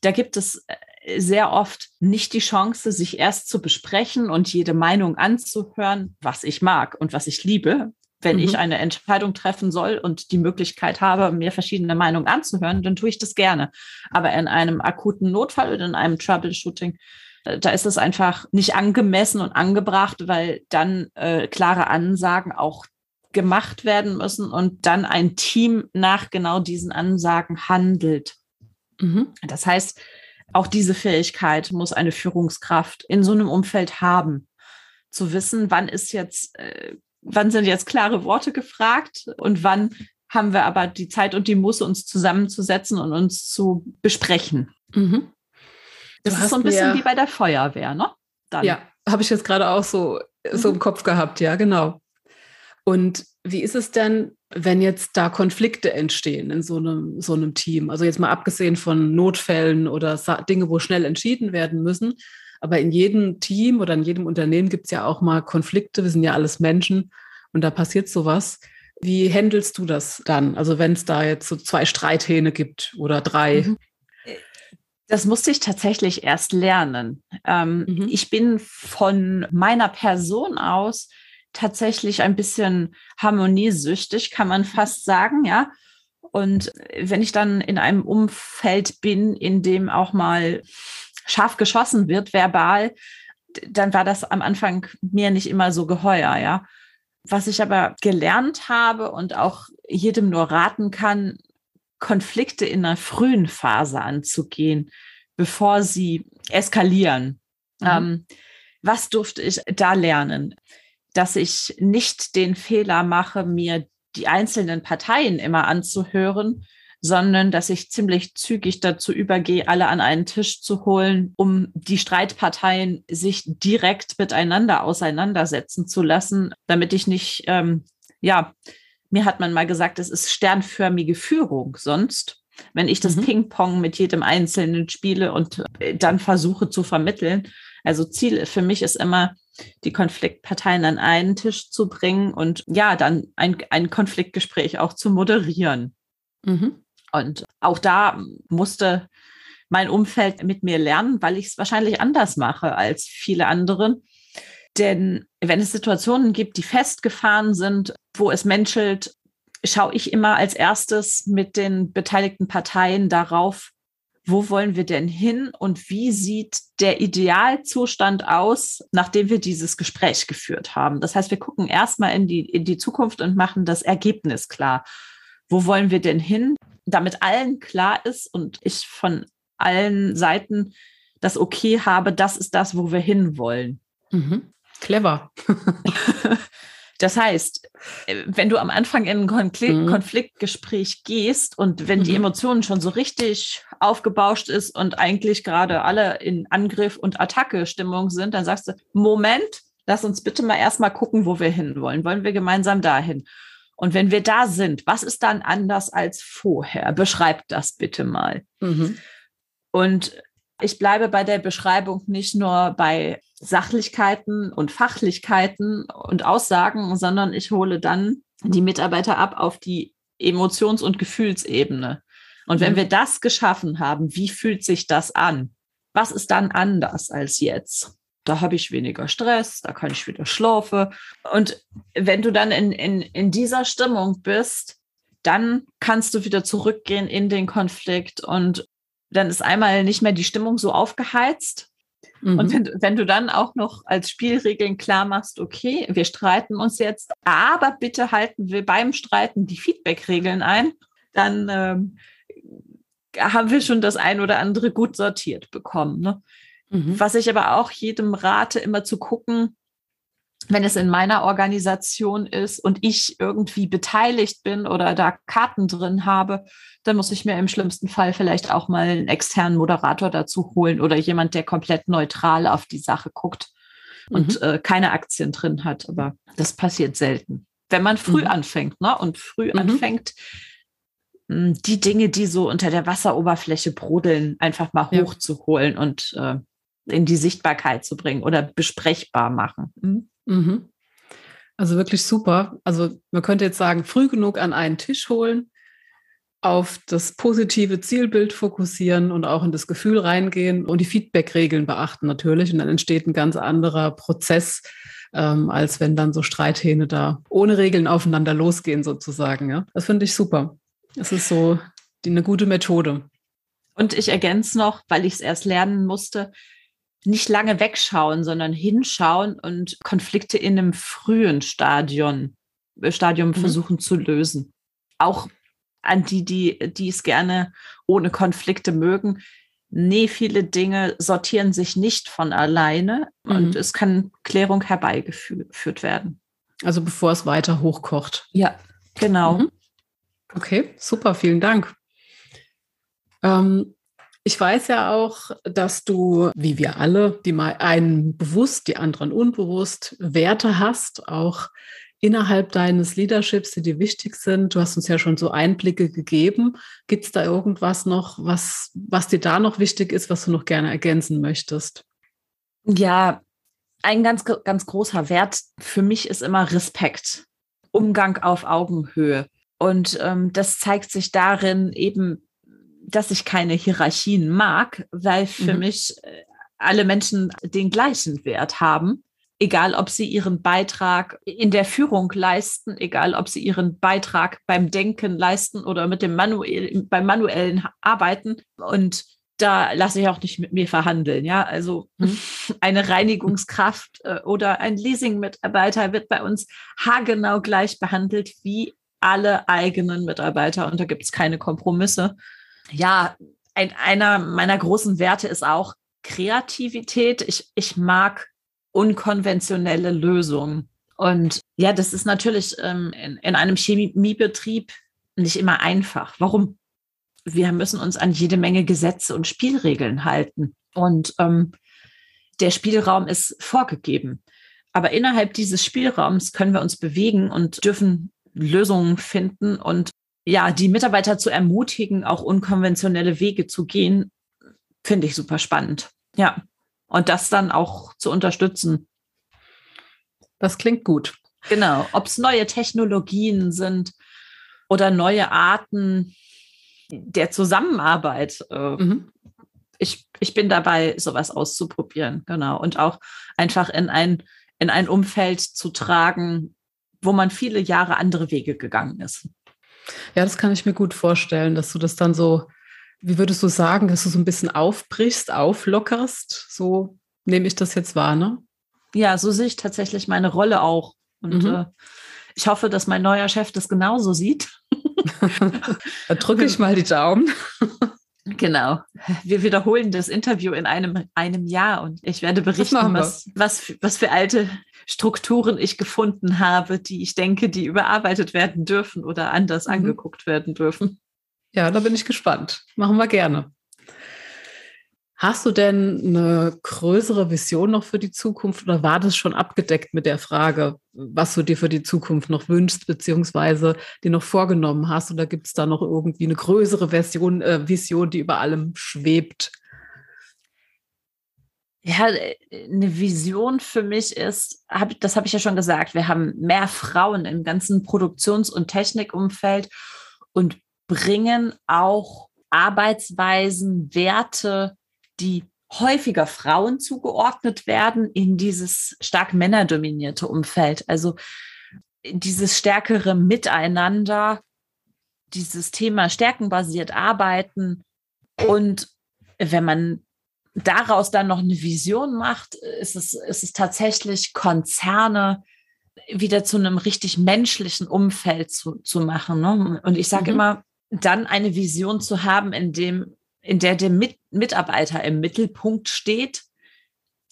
da gibt es sehr oft nicht die Chance, sich erst zu besprechen und jede Meinung anzuhören, was ich mag und was ich liebe. Wenn mhm. ich eine Entscheidung treffen soll und die Möglichkeit habe, mir verschiedene Meinungen anzuhören, dann tue ich das gerne. Aber in einem akuten Notfall oder in einem Troubleshooting, äh, da ist es einfach nicht angemessen und angebracht, weil dann äh, klare Ansagen auch gemacht werden müssen und dann ein Team nach genau diesen Ansagen handelt. Mhm. Das heißt, auch diese Fähigkeit muss eine Führungskraft in so einem Umfeld haben, zu wissen, wann ist jetzt, äh, wann sind jetzt klare Worte gefragt und wann haben wir aber die Zeit und die Muße, uns zusammenzusetzen und uns zu besprechen. Mhm. Das ist so ein bisschen wie bei der Feuerwehr, ne? Dann. Ja, habe ich jetzt gerade auch so, so mhm. im Kopf gehabt, ja, genau. Und wie ist es denn, wenn jetzt da Konflikte entstehen in so einem, so einem Team? Also jetzt mal abgesehen von Notfällen oder Dinge, wo schnell entschieden werden müssen. Aber in jedem Team oder in jedem Unternehmen gibt es ja auch mal Konflikte. Wir sind ja alles Menschen und da passiert sowas. Wie handelst du das dann? Also wenn es da jetzt so zwei Streithähne gibt oder drei? Mhm. Das musste ich tatsächlich erst lernen. Ähm, mhm. Ich bin von meiner Person aus tatsächlich ein bisschen harmoniesüchtig, kann man fast sagen, ja. Und wenn ich dann in einem Umfeld bin, in dem auch mal scharf geschossen wird, verbal, dann war das am Anfang mir nicht immer so geheuer, ja. Was ich aber gelernt habe und auch jedem nur raten kann, Konflikte in einer frühen Phase anzugehen, bevor sie eskalieren. Mhm. Ähm, was durfte ich da lernen? Dass ich nicht den Fehler mache, mir die einzelnen Parteien immer anzuhören, sondern dass ich ziemlich zügig dazu übergehe, alle an einen Tisch zu holen, um die Streitparteien sich direkt miteinander auseinandersetzen zu lassen, damit ich nicht, ähm, ja, mir hat man mal gesagt, es ist sternförmige Führung sonst. Wenn ich das mhm. Ping-Pong mit jedem Einzelnen spiele und äh, dann versuche zu vermitteln. Also Ziel für mich ist immer, die Konfliktparteien an einen Tisch zu bringen und ja, dann ein, ein Konfliktgespräch auch zu moderieren. Mhm. Und auch da musste mein Umfeld mit mir lernen, weil ich es wahrscheinlich anders mache als viele andere. Denn wenn es Situationen gibt, die festgefahren sind, wo es menschelt, schaue ich immer als erstes mit den beteiligten Parteien darauf, wo wollen wir denn hin und wie sieht der Idealzustand aus, nachdem wir dieses Gespräch geführt haben. Das heißt, wir gucken erstmal in die, in die Zukunft und machen das Ergebnis klar. Wo wollen wir denn hin, damit allen klar ist und ich von allen Seiten das Okay habe, das ist das, wo wir hinwollen. Mhm. Clever. (laughs) Das heißt, wenn du am Anfang in ein Konflikt, mhm. Konfliktgespräch gehst und wenn mhm. die Emotionen schon so richtig aufgebauscht ist und eigentlich gerade alle in Angriff und Attacke-Stimmung sind, dann sagst du, Moment, lass uns bitte mal erstmal gucken, wo wir hinwollen. Wollen wir gemeinsam dahin? Und wenn wir da sind, was ist dann anders als vorher? Beschreib das bitte mal. Mhm. Und ich bleibe bei der Beschreibung nicht nur bei Sachlichkeiten und Fachlichkeiten und Aussagen, sondern ich hole dann die Mitarbeiter ab auf die Emotions- und Gefühlsebene. Und wenn mhm. wir das geschaffen haben, wie fühlt sich das an? Was ist dann anders als jetzt? Da habe ich weniger Stress, da kann ich wieder schlafen. Und wenn du dann in, in, in dieser Stimmung bist, dann kannst du wieder zurückgehen in den Konflikt und dann ist einmal nicht mehr die Stimmung so aufgeheizt. Mhm. Und wenn, wenn, du dann auch noch als Spielregeln klar machst, okay, wir streiten uns jetzt, aber bitte halten wir beim Streiten die Feedback-Regeln ein, dann ähm, haben wir schon das ein oder andere gut sortiert bekommen. Ne? Mhm. Was ich aber auch jedem rate, immer zu gucken, wenn es in meiner Organisation ist und ich irgendwie beteiligt bin oder da Karten drin habe, dann muss ich mir im schlimmsten Fall vielleicht auch mal einen externen Moderator dazu holen oder jemand, der komplett neutral auf die Sache guckt und mhm. äh, keine Aktien drin hat. Aber das passiert selten. Wenn man früh mhm. anfängt, ne? Und früh mhm. anfängt, hm, die Dinge, die so unter der Wasseroberfläche brodeln, einfach mal ja. hochzuholen und äh, in die Sichtbarkeit zu bringen oder besprechbar machen. Mhm. Also wirklich super. Also man könnte jetzt sagen, früh genug an einen Tisch holen, auf das positive Zielbild fokussieren und auch in das Gefühl reingehen und die Feedback-Regeln beachten natürlich. Und dann entsteht ein ganz anderer Prozess, ähm, als wenn dann so Streithähne da ohne Regeln aufeinander losgehen sozusagen. Ja? Das finde ich super. Das ist so die, eine gute Methode. Und ich ergänze noch, weil ich es erst lernen musste, nicht lange wegschauen, sondern hinschauen und Konflikte in einem frühen Stadion, äh, Stadium mhm. versuchen zu lösen. Auch an die, die, die es gerne ohne Konflikte mögen. Nee, viele Dinge sortieren sich nicht von alleine mhm. und es kann Klärung herbeigeführt werden. Also bevor es weiter hochkocht. Ja, genau. Mhm. Okay, super, vielen Dank. Ähm, ich weiß ja auch, dass du, wie wir alle, die mal einen bewusst, die anderen unbewusst, Werte hast, auch innerhalb deines Leaderships, die dir wichtig sind. Du hast uns ja schon so Einblicke gegeben. Gibt es da irgendwas noch, was, was dir da noch wichtig ist, was du noch gerne ergänzen möchtest? Ja, ein ganz, ganz großer Wert für mich ist immer Respekt, Umgang auf Augenhöhe. Und ähm, das zeigt sich darin eben, dass ich keine Hierarchien mag, weil für mhm. mich äh, alle Menschen den gleichen Wert haben, egal ob sie ihren Beitrag in der Führung leisten, egal ob sie ihren Beitrag beim Denken leisten oder mit dem manuell, beim manuellen Arbeiten. Und da lasse ich auch nicht mit mir verhandeln. Ja, also mhm. (laughs) eine Reinigungskraft äh, oder ein Leasing-Mitarbeiter wird bei uns haargenau gleich behandelt wie alle eigenen Mitarbeiter und da gibt es keine Kompromisse ja, ein, einer meiner großen Werte ist auch Kreativität. Ich, ich mag unkonventionelle Lösungen. Und ja, das ist natürlich ähm, in, in einem Chemiebetrieb nicht immer einfach. Warum? Wir müssen uns an jede Menge Gesetze und Spielregeln halten. Und ähm, der Spielraum ist vorgegeben. Aber innerhalb dieses Spielraums können wir uns bewegen und dürfen Lösungen finden und ja, die Mitarbeiter zu ermutigen, auch unkonventionelle Wege zu gehen, finde ich super spannend. Ja. Und das dann auch zu unterstützen. Das klingt gut. Genau. Ob es neue Technologien sind oder neue Arten der Zusammenarbeit. Äh, mhm. ich, ich bin dabei, sowas auszuprobieren. Genau. Und auch einfach in ein, in ein Umfeld zu tragen, wo man viele Jahre andere Wege gegangen ist. Ja, das kann ich mir gut vorstellen, dass du das dann so, wie würdest du sagen, dass du so ein bisschen aufbrichst, auflockerst? So nehme ich das jetzt wahr, ne? Ja, so sehe ich tatsächlich meine Rolle auch. Und mhm. äh, ich hoffe, dass mein neuer Chef das genauso sieht. (laughs) da drücke ich mal die Daumen. (laughs) Genau. Wir wiederholen das Interview in einem, einem Jahr und ich werde berichten, was, was, was für alte Strukturen ich gefunden habe, die ich denke, die überarbeitet werden dürfen oder anders mhm. angeguckt werden dürfen. Ja, da bin ich gespannt. Machen wir gerne. Hast du denn eine größere Vision noch für die Zukunft oder war das schon abgedeckt mit der Frage, was du dir für die Zukunft noch wünschst, beziehungsweise dir noch vorgenommen hast? Oder gibt es da noch irgendwie eine größere Version, äh, Vision, die über allem schwebt? Ja, eine Vision für mich ist, hab, das habe ich ja schon gesagt, wir haben mehr Frauen im ganzen Produktions- und Technikumfeld und bringen auch Arbeitsweisen, Werte, die häufiger Frauen zugeordnet werden in dieses stark männerdominierte Umfeld. Also dieses stärkere Miteinander, dieses Thema stärkenbasiert arbeiten und wenn man daraus dann noch eine Vision macht, ist es, ist es tatsächlich Konzerne wieder zu einem richtig menschlichen Umfeld zu, zu machen. Ne? Und ich sage mhm. immer, dann eine Vision zu haben, in dem, in der der Mit Mitarbeiter im Mittelpunkt steht.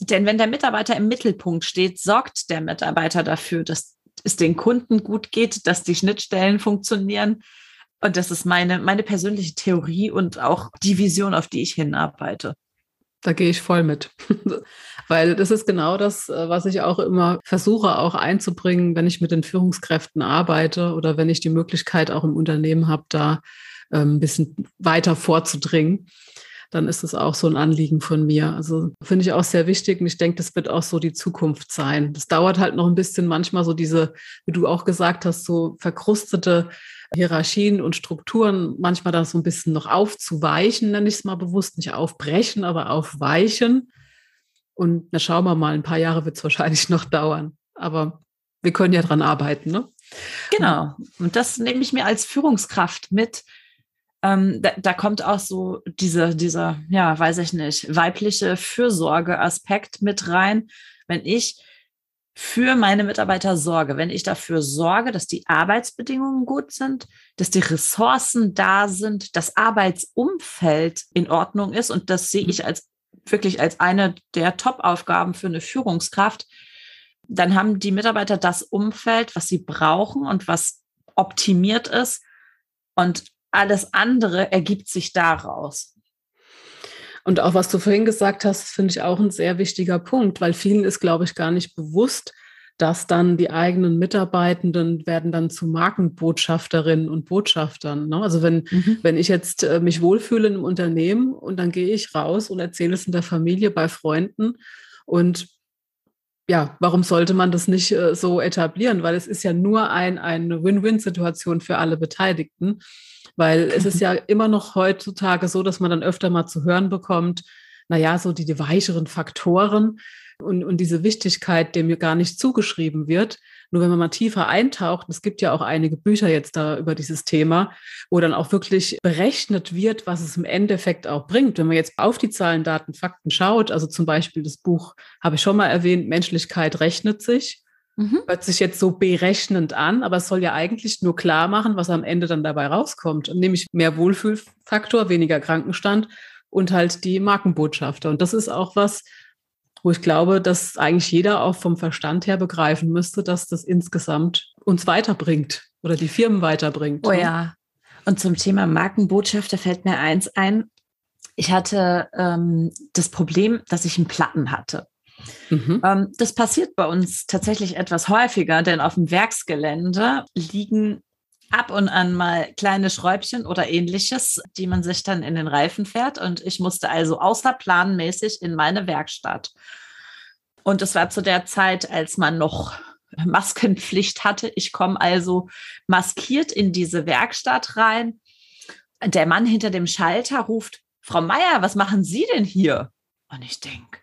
Denn wenn der Mitarbeiter im Mittelpunkt steht, sorgt der Mitarbeiter dafür, dass es den Kunden gut geht, dass die Schnittstellen funktionieren. Und das ist meine, meine persönliche Theorie und auch die Vision, auf die ich hinarbeite. Da gehe ich voll mit. (laughs) Weil das ist genau das, äh, was ich auch immer versuche auch einzubringen, wenn ich mit den Führungskräften arbeite oder wenn ich die Möglichkeit auch im Unternehmen habe, da ein bisschen weiter vorzudringen dann ist es auch so ein Anliegen von mir. Also finde ich auch sehr wichtig und ich denke, das wird auch so die Zukunft sein. Das dauert halt noch ein bisschen manchmal so diese, wie du auch gesagt hast, so verkrustete Hierarchien und Strukturen manchmal da so ein bisschen noch aufzuweichen, nenne ich es mal bewusst, nicht aufbrechen, aber aufweichen. Und na schauen wir mal, ein paar Jahre wird es wahrscheinlich noch dauern. Aber wir können ja dran arbeiten, ne? Genau. Und das nehme ich mir als Führungskraft mit. Ähm, da, da, kommt auch so diese, dieser, ja, weiß ich nicht, weibliche Fürsorgeaspekt mit rein. Wenn ich für meine Mitarbeiter sorge, wenn ich dafür sorge, dass die Arbeitsbedingungen gut sind, dass die Ressourcen da sind, das Arbeitsumfeld in Ordnung ist und das sehe mhm. ich als wirklich als eine der Top-Aufgaben für eine Führungskraft, dann haben die Mitarbeiter das Umfeld, was sie brauchen und was optimiert ist und alles andere ergibt sich daraus. Und auch was du vorhin gesagt hast, finde ich auch ein sehr wichtiger Punkt, weil vielen ist, glaube ich, gar nicht bewusst, dass dann die eigenen Mitarbeitenden werden dann zu Markenbotschafterinnen und Botschaftern. Ne? Also wenn, mhm. wenn ich jetzt äh, mich wohlfühle im Unternehmen und dann gehe ich raus und erzähle es in der Familie, bei Freunden und ja, warum sollte man das nicht äh, so etablieren? Weil es ist ja nur ein, eine Win-Win-Situation für alle Beteiligten. Weil es ist (laughs) ja immer noch heutzutage so, dass man dann öfter mal zu hören bekommt, naja, so die, die weicheren Faktoren und, und diese Wichtigkeit, dem mir gar nicht zugeschrieben wird. Nur wenn man mal tiefer eintaucht, es gibt ja auch einige Bücher jetzt da über dieses Thema, wo dann auch wirklich berechnet wird, was es im Endeffekt auch bringt. Wenn man jetzt auf die Zahlen, Daten, Fakten schaut, also zum Beispiel das Buch habe ich schon mal erwähnt, Menschlichkeit rechnet sich. Mhm. Hört sich jetzt so berechnend an, aber es soll ja eigentlich nur klar machen, was am Ende dann dabei rauskommt. Nämlich mehr Wohlfühlfaktor, weniger Krankenstand und halt die Markenbotschafter. Und das ist auch was, wo ich glaube, dass eigentlich jeder auch vom Verstand her begreifen müsste, dass das insgesamt uns weiterbringt oder die Firmen weiterbringt. Oh ne? ja. Und zum Thema Markenbotschafter fällt mir eins ein. Ich hatte ähm, das Problem, dass ich einen Platten hatte. Mhm. Ähm, das passiert bei uns tatsächlich etwas häufiger, denn auf dem Werksgelände liegen ab und an mal kleine Schräubchen oder ähnliches, die man sich dann in den Reifen fährt. Und ich musste also außerplanmäßig in meine Werkstatt. Und es war zu der Zeit, als man noch Maskenpflicht hatte. Ich komme also maskiert in diese Werkstatt rein. Der Mann hinter dem Schalter ruft, Frau Meier, was machen Sie denn hier? Und ich denke,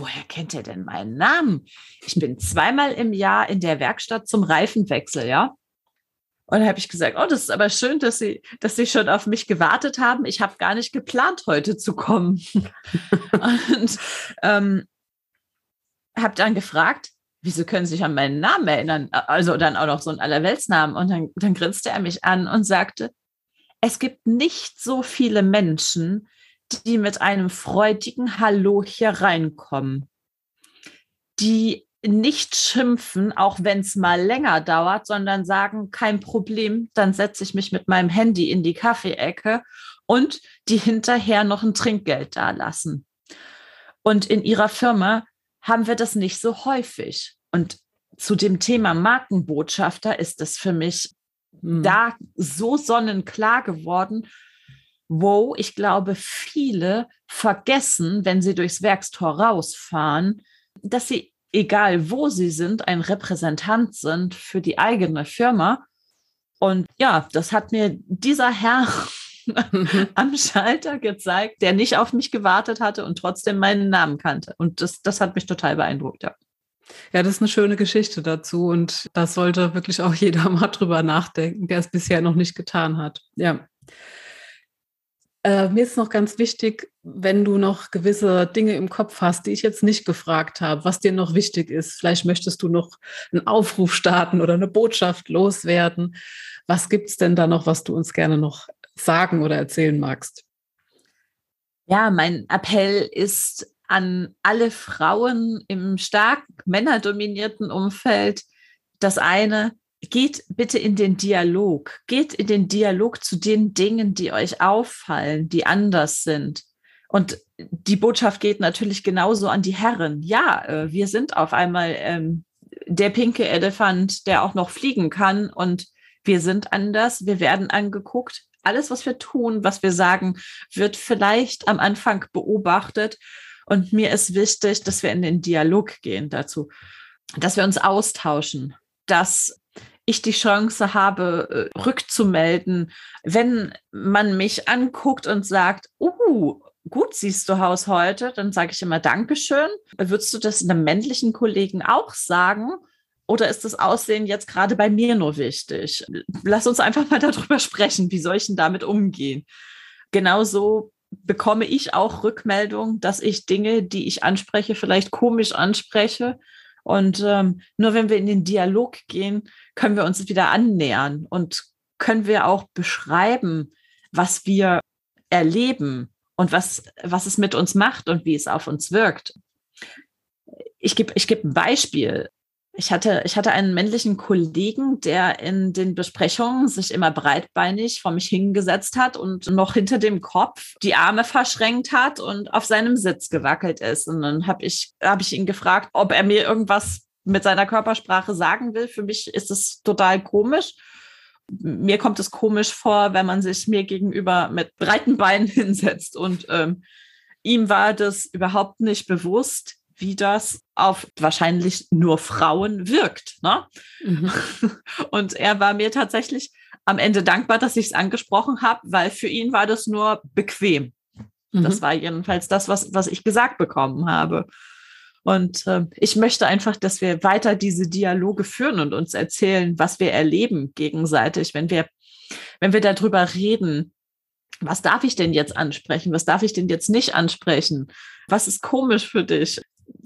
woher kennt er denn meinen Namen? Ich bin zweimal im Jahr in der Werkstatt zum Reifenwechsel, ja. Und habe ich gesagt, oh, das ist aber schön, dass Sie, dass Sie schon auf mich gewartet haben. Ich habe gar nicht geplant, heute zu kommen. (laughs) und ähm, habe dann gefragt, wieso können Sie sich an meinen Namen erinnern? Also dann auch noch so einen Allerweltsnamen. Und dann, dann grinste er mich an und sagte, es gibt nicht so viele Menschen, die mit einem freudigen Hallo hier reinkommen, die nicht schimpfen, auch wenn es mal länger dauert, sondern sagen, kein Problem, dann setze ich mich mit meinem Handy in die Kaffeeecke und die hinterher noch ein Trinkgeld dalassen. Und in ihrer Firma haben wir das nicht so häufig. Und zu dem Thema Markenbotschafter ist es für mich hm. da so sonnenklar geworden, wo ich glaube, viele vergessen, wenn sie durchs Werkstor rausfahren, dass sie, egal wo sie sind, ein Repräsentant sind für die eigene Firma. Und ja, das hat mir dieser Herr (laughs) am Schalter gezeigt, der nicht auf mich gewartet hatte und trotzdem meinen Namen kannte. Und das, das hat mich total beeindruckt, ja. Ja, das ist eine schöne Geschichte dazu und da sollte wirklich auch jeder (laughs) mal drüber nachdenken, der es bisher noch nicht getan hat. Ja. Äh, mir ist noch ganz wichtig, wenn du noch gewisse Dinge im Kopf hast, die ich jetzt nicht gefragt habe, was dir noch wichtig ist. Vielleicht möchtest du noch einen Aufruf starten oder eine Botschaft loswerden. Was gibt es denn da noch, was du uns gerne noch sagen oder erzählen magst? Ja, mein Appell ist an alle Frauen im stark männerdominierten Umfeld. Das eine, geht bitte in den Dialog. Geht in den Dialog zu den Dingen, die euch auffallen, die anders sind. Und die Botschaft geht natürlich genauso an die Herren. Ja, äh, wir sind auf einmal ähm, der pinke Elefant, der auch noch fliegen kann. Und wir sind anders. Wir werden angeguckt. Alles, was wir tun, was wir sagen, wird vielleicht am Anfang beobachtet. Und mir ist wichtig, dass wir in den Dialog gehen dazu, dass wir uns austauschen, dass ich die Chance habe, äh, rückzumelden, wenn man mich anguckt und sagt, uh, gut siehst du Haus heute, dann sage ich immer Dankeschön. Würdest du das einem männlichen Kollegen auch sagen? Oder ist das Aussehen jetzt gerade bei mir nur wichtig? Lass uns einfach mal darüber sprechen. Wie soll ich denn damit umgehen? Genauso bekomme ich auch Rückmeldung, dass ich Dinge, die ich anspreche, vielleicht komisch anspreche und ähm, nur wenn wir in den Dialog gehen, können wir uns wieder annähern und können wir auch beschreiben, was wir erleben und was, was es mit uns macht und wie es auf uns wirkt. Ich gebe ich geb ein Beispiel. Ich hatte, ich hatte einen männlichen Kollegen, der in den Besprechungen sich immer breitbeinig vor mich hingesetzt hat und noch hinter dem Kopf die Arme verschränkt hat und auf seinem Sitz gewackelt ist. Und dann habe ich, hab ich ihn gefragt, ob er mir irgendwas mit seiner Körpersprache sagen will. Für mich ist es total komisch. Mir kommt es komisch vor, wenn man sich mir gegenüber mit breiten Beinen (laughs) hinsetzt. Und ähm, ihm war das überhaupt nicht bewusst, wie das auf wahrscheinlich nur Frauen wirkt. Ne? Mhm. (laughs) Und er war mir tatsächlich am Ende dankbar, dass ich es angesprochen habe, weil für ihn war das nur bequem. Mhm. Das war jedenfalls das, was, was ich gesagt bekommen habe. Und äh, ich möchte einfach, dass wir weiter diese Dialoge führen und uns erzählen, was wir erleben gegenseitig, wenn wir, wenn wir darüber reden, was darf ich denn jetzt ansprechen? Was darf ich denn jetzt nicht ansprechen? Was ist komisch für dich?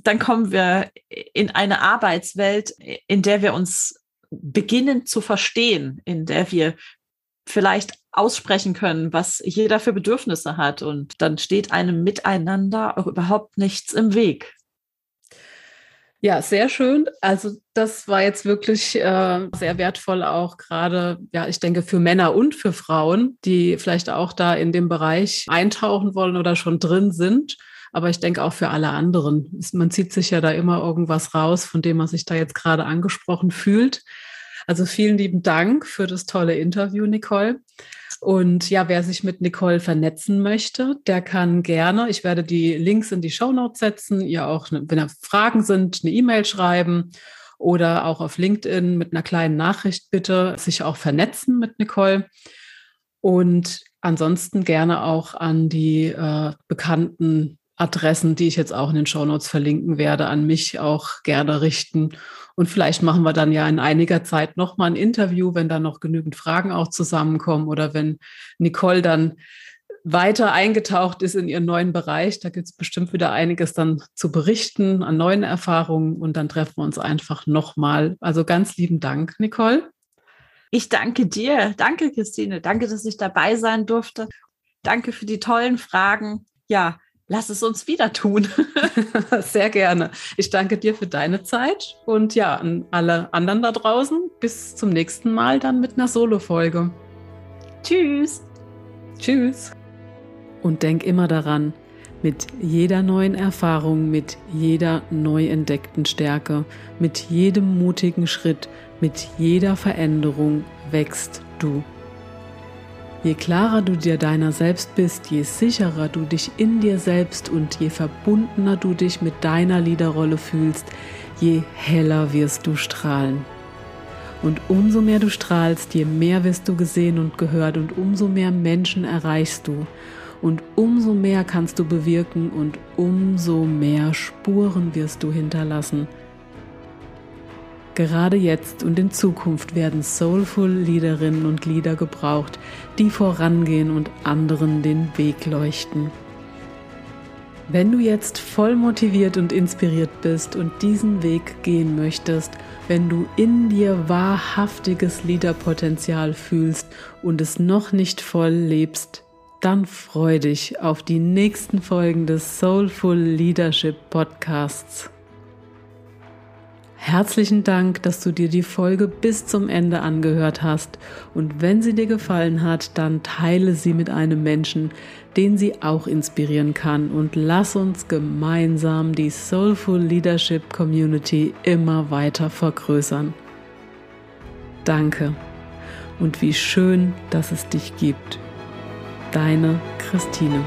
Dann kommen wir in eine Arbeitswelt, in der wir uns beginnen zu verstehen, in der wir vielleicht aussprechen können, was jeder für Bedürfnisse hat. Und dann steht einem Miteinander auch überhaupt nichts im Weg. Ja, sehr schön. Also das war jetzt wirklich äh, sehr wertvoll, auch gerade, ja, ich denke, für Männer und für Frauen, die vielleicht auch da in dem Bereich eintauchen wollen oder schon drin sind aber ich denke auch für alle anderen. Man zieht sich ja da immer irgendwas raus, von dem man sich da jetzt gerade angesprochen fühlt. Also vielen lieben Dank für das tolle Interview, Nicole. Und ja, wer sich mit Nicole vernetzen möchte, der kann gerne, ich werde die Links in die Show Notes setzen, ihr auch, wenn da Fragen sind, eine E-Mail schreiben oder auch auf LinkedIn mit einer kleinen Nachricht bitte sich auch vernetzen mit Nicole. Und ansonsten gerne auch an die äh, bekannten Adressen, die ich jetzt auch in den Shownotes verlinken werde, an mich auch gerne richten. Und vielleicht machen wir dann ja in einiger Zeit nochmal ein Interview, wenn da noch genügend Fragen auch zusammenkommen oder wenn Nicole dann weiter eingetaucht ist in ihren neuen Bereich. Da gibt es bestimmt wieder einiges dann zu berichten an neuen Erfahrungen und dann treffen wir uns einfach nochmal. Also ganz lieben Dank, Nicole. Ich danke dir. Danke, Christine. Danke, dass ich dabei sein durfte. Danke für die tollen Fragen. Ja, lass es uns wieder tun. (laughs) Sehr gerne. Ich danke dir für deine Zeit und ja, an alle anderen da draußen. Bis zum nächsten Mal dann mit einer Solo-Folge. Tschüss. Tschüss. Und denk immer daran, mit jeder neuen Erfahrung, mit jeder neu entdeckten Stärke, mit jedem mutigen Schritt, mit jeder Veränderung wächst du. Je klarer du dir deiner selbst bist, je sicherer du dich in dir selbst und je verbundener du dich mit deiner Liederrolle fühlst, je heller wirst du strahlen. Und umso mehr du strahlst, je mehr wirst du gesehen und gehört und umso mehr Menschen erreichst du. Und umso mehr kannst du bewirken und umso mehr Spuren wirst du hinterlassen. Gerade jetzt und in Zukunft werden soulful Leaderinnen und Leader gebraucht, die vorangehen und anderen den Weg leuchten. Wenn du jetzt voll motiviert und inspiriert bist und diesen Weg gehen möchtest, wenn du in dir wahrhaftiges Leaderpotenzial fühlst und es noch nicht voll lebst, dann freu dich auf die nächsten Folgen des Soulful Leadership Podcasts. Herzlichen Dank, dass du dir die Folge bis zum Ende angehört hast und wenn sie dir gefallen hat, dann teile sie mit einem Menschen, den sie auch inspirieren kann und lass uns gemeinsam die Soulful Leadership Community immer weiter vergrößern. Danke und wie schön, dass es dich gibt. Deine Christine.